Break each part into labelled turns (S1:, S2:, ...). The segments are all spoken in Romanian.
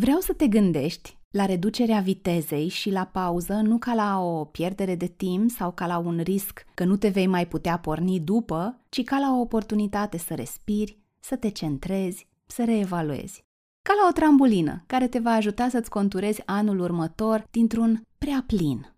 S1: Vreau să te gândești la reducerea vitezei și la pauză nu ca la o pierdere de timp sau ca la un risc că nu te vei mai putea porni după, ci ca la o oportunitate să respiri, să te centrezi, să reevaluezi. Ca la o trambulină care te va ajuta să-ți conturezi anul următor dintr-un prea plin.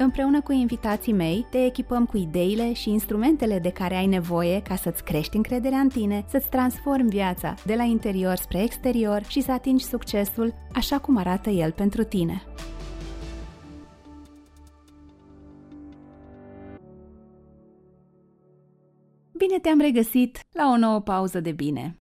S1: Împreună cu invitații mei, te echipăm cu ideile și instrumentele de care ai nevoie ca să-ți crești încrederea în tine, să-ți transformi viața de la interior spre exterior și să atingi succesul așa cum arată el pentru tine. Bine te-am regăsit la o nouă pauză de bine.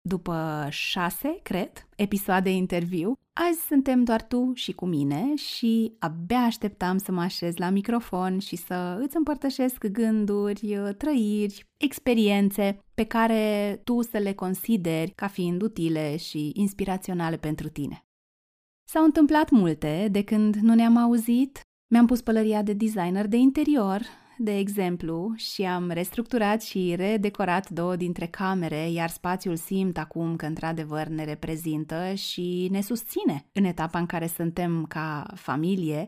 S1: După șase, cred, episoade interviu, azi suntem doar tu și cu mine și abia așteptam să mă așez la microfon și să îți împărtășesc gânduri, trăiri, experiențe pe care tu să le consideri ca fiind utile și inspiraționale pentru tine. S-au întâmplat multe de când nu ne-am auzit, mi-am pus pălăria de designer de interior de exemplu, și am restructurat și redecorat două dintre camere, iar spațiul simt acum că într-adevăr ne reprezintă și ne susține în etapa în care suntem ca familie.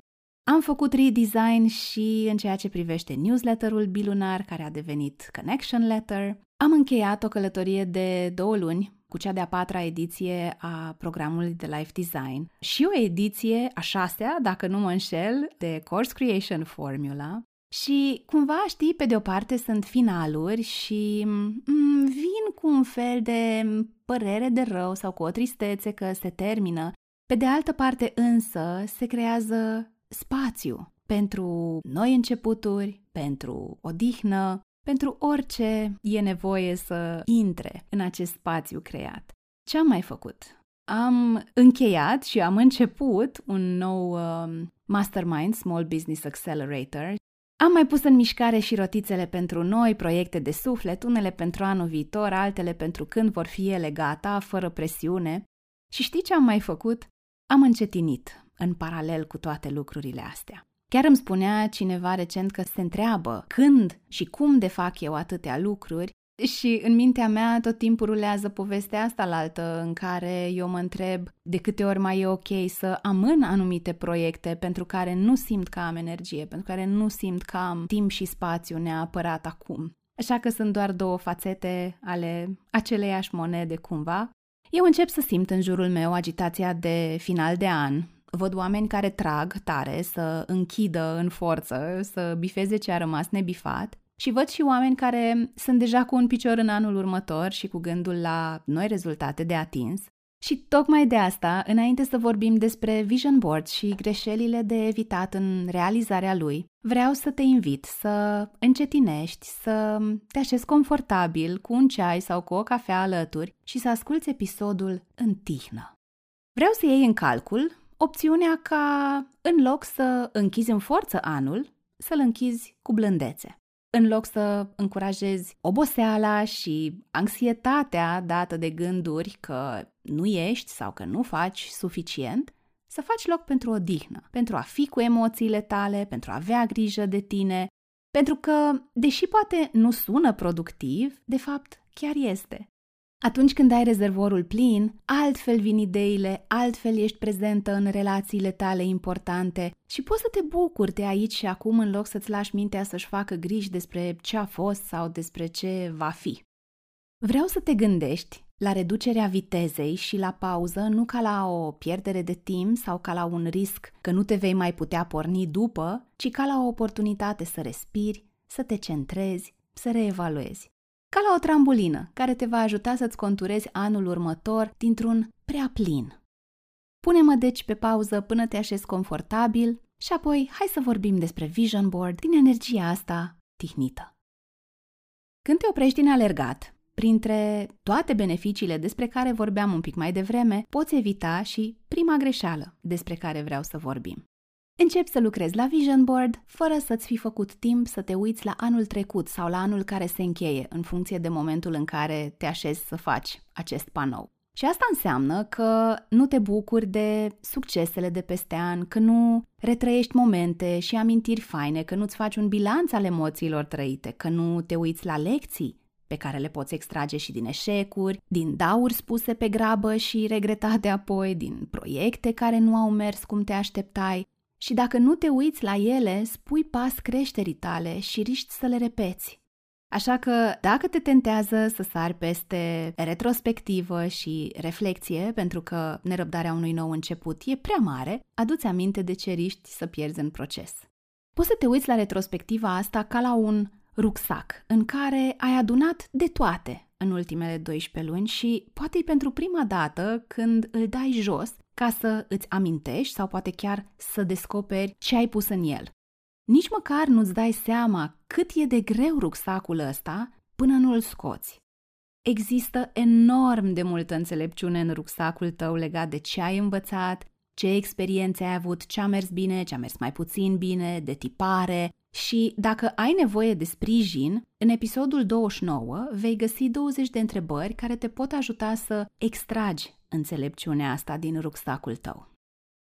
S1: Am făcut redesign și în ceea ce privește newsletterul bilunar, care a devenit Connection Letter. Am încheiat o călătorie de două luni cu cea de-a patra ediție a programului de Life Design și o ediție, a șasea, dacă nu mă înșel, de Course Creation Formula, și cumva, știi, pe de o parte sunt finaluri și mm, vin cu un fel de părere de rău sau cu o tristețe că se termină. Pe de altă parte însă se creează spațiu pentru noi începuturi, pentru odihnă, pentru orice e nevoie să intre în acest spațiu creat. Ce am mai făcut? Am încheiat și am început un nou uh, Mastermind Small Business Accelerator am mai pus în mișcare și rotițele pentru noi, proiecte de suflet, unele pentru anul viitor, altele pentru când vor fi ele gata, fără presiune. Și știi ce am mai făcut? Am încetinit în paralel cu toate lucrurile astea. Chiar îmi spunea cineva recent că se întreabă când și cum de fac eu atâtea lucruri și în mintea mea tot timpul rulează povestea asta la altă în care eu mă întreb de câte ori mai e ok să amân anumite proiecte pentru care nu simt că am energie, pentru care nu simt că am timp și spațiu neapărat acum. Așa că sunt doar două fațete ale aceleiași monede cumva. Eu încep să simt în jurul meu agitația de final de an. Văd oameni care trag tare să închidă în forță, să bifeze ce a rămas nebifat și văd și oameni care sunt deja cu un picior în anul următor și cu gândul la noi rezultate de atins. Și tocmai de asta, înainte să vorbim despre Vision Board și greșelile de evitat în realizarea lui, vreau să te invit să încetinești, să te așezi confortabil cu un ceai sau cu o cafea alături și să asculți episodul în tihnă. Vreau să iei în calcul opțiunea ca, în loc să închizi în forță anul, să-l închizi cu blândețe în loc să încurajezi oboseala și anxietatea dată de gânduri că nu ești sau că nu faci suficient, să faci loc pentru o dihnă, pentru a fi cu emoțiile tale, pentru a avea grijă de tine, pentru că, deși poate nu sună productiv, de fapt chiar este. Atunci când ai rezervorul plin, altfel vin ideile, altfel ești prezentă în relațiile tale importante și poți să te bucuri de aici și acum în loc să-ți lași mintea să-și facă griji despre ce a fost sau despre ce va fi. Vreau să te gândești la reducerea vitezei și la pauză nu ca la o pierdere de timp sau ca la un risc că nu te vei mai putea porni după, ci ca la o oportunitate să respiri, să te centrezi, să reevaluezi ca la o trambulină care te va ajuta să-ți conturezi anul următor dintr-un prea plin. Pune-mă deci pe pauză până te așezi confortabil și apoi hai să vorbim despre Vision Board din energia asta tihnită. Când te oprești din alergat, printre toate beneficiile despre care vorbeam un pic mai devreme, poți evita și prima greșeală despre care vreau să vorbim. Încep să lucrezi la Vision Board fără să-ți fi făcut timp să te uiți la anul trecut sau la anul care se încheie, în funcție de momentul în care te așezi să faci acest panou. Și asta înseamnă că nu te bucuri de succesele de peste an, că nu retrăiești momente și amintiri faine, că nu-ți faci un bilanț al emoțiilor trăite, că nu te uiți la lecții pe care le poți extrage și din eșecuri, din dauri spuse pe grabă și regretate apoi, din proiecte care nu au mers cum te așteptai. Și dacă nu te uiți la ele, spui pas creșterii tale și riști să le repeți. Așa că, dacă te tentează să sari peste retrospectivă și reflexie, pentru că nerăbdarea unui nou început e prea mare, aduți aminte de ce riști să pierzi în proces. Poți să te uiți la retrospectiva asta ca la un rucsac în care ai adunat de toate în ultimele 12 luni și poate e pentru prima dată când îl dai jos ca să îți amintești sau poate chiar să descoperi ce ai pus în el nici măcar nu-ți dai seama cât e de greu rucsacul ăsta până nu îl scoți. Există enorm de multă înțelepciune în rucsacul tău legat de ce ai învățat, ce experiențe ai avut, ce a mers bine, ce a mers mai puțin bine, de tipare și dacă ai nevoie de sprijin, în episodul 29 vei găsi 20 de întrebări care te pot ajuta să extragi înțelepciunea asta din rucsacul tău.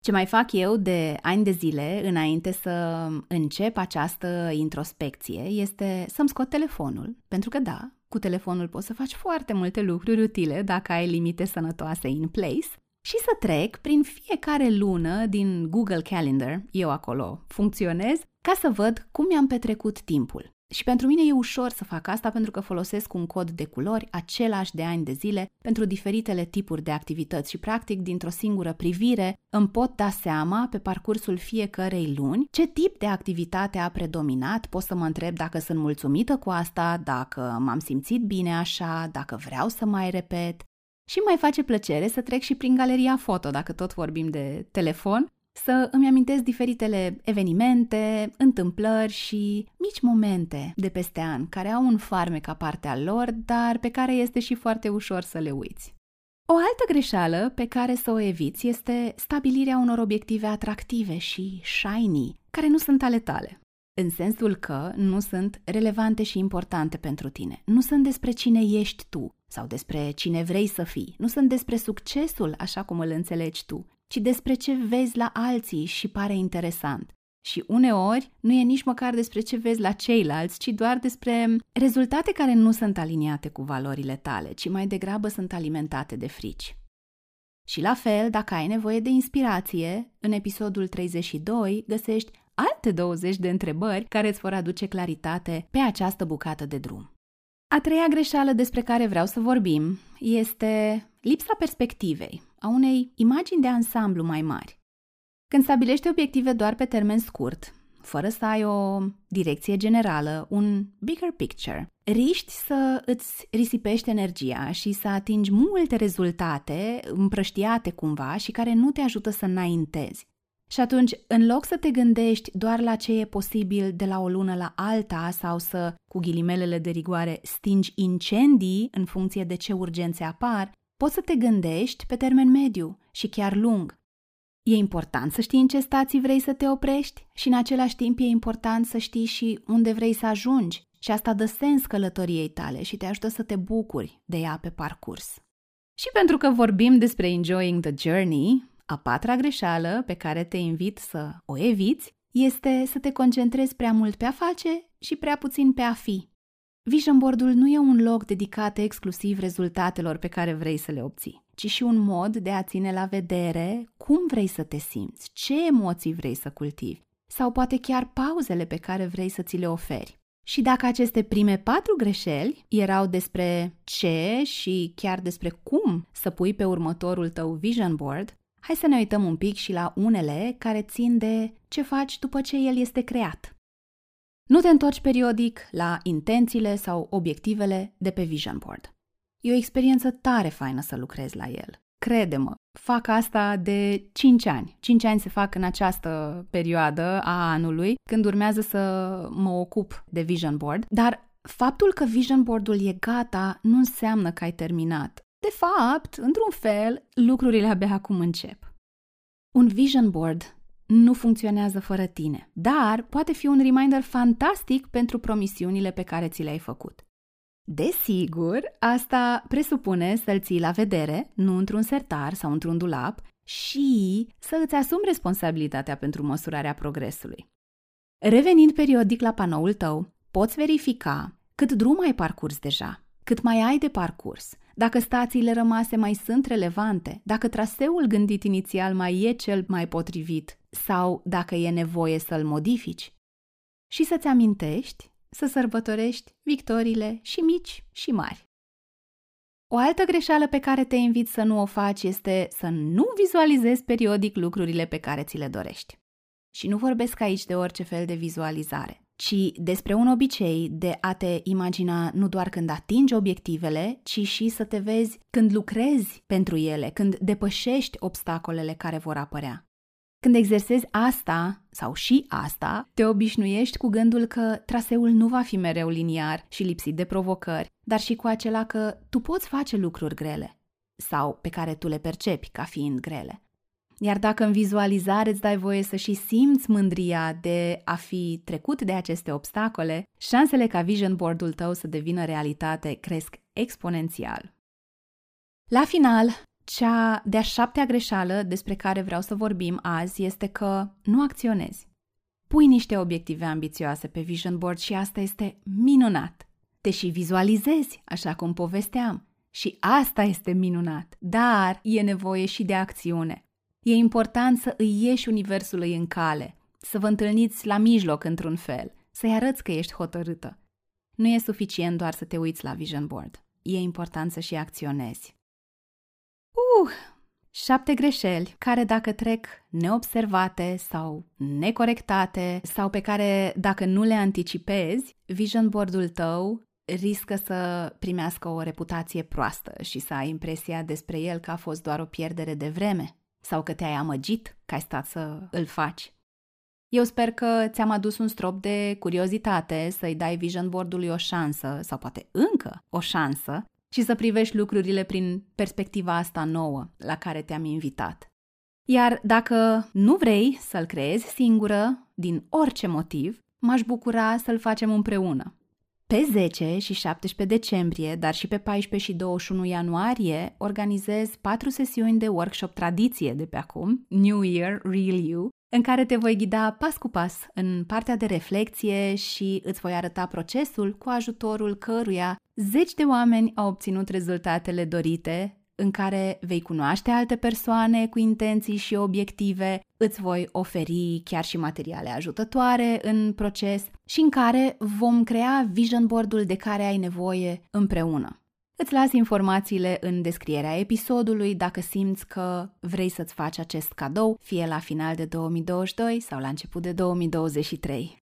S1: Ce mai fac eu de ani de zile înainte să încep această introspecție este să-mi scot telefonul, pentru că da, cu telefonul poți să faci foarte multe lucruri utile dacă ai limite sănătoase in place și să trec prin fiecare lună din Google Calendar, eu acolo funcționez, ca să văd cum mi-am petrecut timpul. Și pentru mine e ușor să fac asta pentru că folosesc un cod de culori același de ani de zile pentru diferitele tipuri de activități și practic dintr-o singură privire îmi pot da seama pe parcursul fiecărei luni ce tip de activitate a predominat, pot să mă întreb dacă sunt mulțumită cu asta, dacă m-am simțit bine așa, dacă vreau să mai repet. Și mai face plăcere să trec și prin galeria foto, dacă tot vorbim de telefon, să îmi amintesc diferitele evenimente, întâmplări și mici momente de peste an care au un farmec ca parte al lor, dar pe care este și foarte ușor să le uiți. O altă greșeală pe care să o eviți este stabilirea unor obiective atractive și shiny, care nu sunt ale tale. În sensul că nu sunt relevante și importante pentru tine. Nu sunt despre cine ești tu sau despre cine vrei să fii. Nu sunt despre succesul așa cum îl înțelegi tu, ci despre ce vezi la alții și pare interesant. Și uneori nu e nici măcar despre ce vezi la ceilalți, ci doar despre rezultate care nu sunt aliniate cu valorile tale, ci mai degrabă sunt alimentate de frici. Și la fel, dacă ai nevoie de inspirație, în episodul 32 găsești alte 20 de întrebări care îți vor aduce claritate pe această bucată de drum. A treia greșeală despre care vreau să vorbim este lipsa perspectivei, a unei imagini de ansamblu mai mari. Când stabilești obiective doar pe termen scurt, fără să ai o direcție generală, un bigger picture, riști să îți risipești energia și să atingi multe rezultate împrăștiate cumva și care nu te ajută să înaintezi. Și atunci, în loc să te gândești doar la ce e posibil de la o lună la alta sau să, cu ghilimelele de rigoare, stingi incendii în funcție de ce urgențe apar, poți să te gândești pe termen mediu și chiar lung. E important să știi în ce stații vrei să te oprești și în același timp e important să știi și unde vrei să ajungi și asta dă sens călătoriei tale și te ajută să te bucuri de ea pe parcurs. Și pentru că vorbim despre enjoying the journey, a patra greșeală pe care te invit să o eviți este să te concentrezi prea mult pe a face și prea puțin pe a fi. Vision board-ul nu e un loc dedicat exclusiv rezultatelor pe care vrei să le obții, ci și un mod de a ține la vedere cum vrei să te simți, ce emoții vrei să cultivi sau poate chiar pauzele pe care vrei să ți le oferi. Și dacă aceste prime patru greșeli erau despre ce și chiar despre cum să pui pe următorul tău vision board, hai să ne uităm un pic și la unele care țin de ce faci după ce el este creat. Nu te întorci periodic la intențiile sau obiectivele de pe Vision Board. E o experiență tare faină să lucrezi la el. Crede-mă, fac asta de 5 ani. 5 ani se fac în această perioadă a anului, când urmează să mă ocup de Vision Board, dar faptul că vision board-ul e gata nu înseamnă că ai terminat. De fapt, într-un fel, lucrurile abia acum încep. Un vision board nu funcționează fără tine, dar poate fi un reminder fantastic pentru promisiunile pe care ți le-ai făcut. Desigur, asta presupune să-l ții la vedere, nu într-un sertar sau într-un dulap, și să îți asumi responsabilitatea pentru măsurarea progresului. Revenind periodic la panoul tău, poți verifica cât drum ai parcurs deja, cât mai ai de parcurs, dacă stațiile rămase mai sunt relevante, dacă traseul gândit inițial mai e cel mai potrivit sau dacă e nevoie să-l modifici. Și să-ți amintești să sărbătorești victoriile și mici și mari. O altă greșeală pe care te invit să nu o faci este să nu vizualizezi periodic lucrurile pe care ți le dorești. Și nu vorbesc aici de orice fel de vizualizare, ci despre un obicei de a te imagina nu doar când atingi obiectivele, ci și să te vezi când lucrezi pentru ele, când depășești obstacolele care vor apărea. Când exersezi asta, sau și asta, te obișnuiești cu gândul că traseul nu va fi mereu liniar și lipsit de provocări, dar și cu acela că tu poți face lucruri grele sau pe care tu le percepi ca fiind grele. Iar dacă în vizualizare îți dai voie să și simți mândria de a fi trecut de aceste obstacole, șansele ca vision board-ul tău să devină realitate cresc exponențial. La final, cea de-a șaptea greșeală despre care vreau să vorbim azi este că nu acționezi. Pui niște obiective ambițioase pe vision board și asta este minunat. Te și vizualizezi, așa cum povesteam. Și asta este minunat, dar e nevoie și de acțiune. E important să îi ieși universului în cale, să vă întâlniți la mijloc într-un fel, să-i arăți că ești hotărâtă. Nu e suficient doar să te uiți la vision board. E important să și acționezi. Uh, șapte greșeli care dacă trec neobservate sau necorectate sau pe care dacă nu le anticipezi, vision board-ul tău riscă să primească o reputație proastă și să ai impresia despre el că a fost doar o pierdere de vreme sau că te-ai amăgit că ai stat să îl faci. Eu sper că ți-am adus un strop de curiozitate să-i dai vision board-ului o șansă sau poate încă o șansă și să privești lucrurile prin perspectiva asta nouă la care te-am invitat. Iar dacă nu vrei să-l creezi singură, din orice motiv, m-aș bucura să-l facem împreună. Pe 10 și 17 decembrie, dar și pe 14 și 21 ianuarie, organizez patru sesiuni de workshop tradiție de pe acum, New Year, Real You, în care te voi ghida pas cu pas în partea de reflexie și îți voi arăta procesul cu ajutorul căruia zeci de oameni au obținut rezultatele dorite în care vei cunoaște alte persoane cu intenții și obiective, îți voi oferi chiar și materiale ajutătoare în proces și în care vom crea vision board-ul de care ai nevoie împreună. Îți las informațiile în descrierea episodului dacă simți că vrei să-ți faci acest cadou, fie la final de 2022 sau la început de 2023.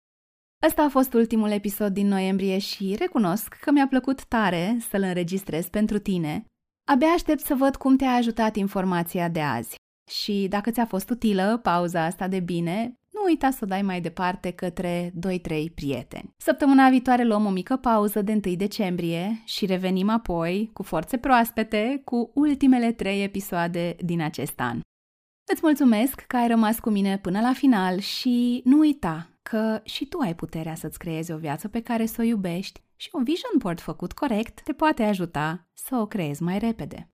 S1: Ăsta a fost ultimul episod din noiembrie și recunosc că mi-a plăcut tare să-l înregistrez pentru tine. Abia aștept să văd cum te-a ajutat informația de azi. Și dacă ți-a fost utilă pauza asta de bine, nu uita să o dai mai departe către 2-3 prieteni. Săptămâna viitoare luăm o mică pauză de 1 decembrie și revenim apoi cu forțe proaspete cu ultimele 3 episoade din acest an. Îți mulțumesc că ai rămas cu mine până la final și nu uita că și tu ai puterea să-ți creezi o viață pe care să o iubești și un vision board făcut corect te poate ajuta să o creezi mai repede.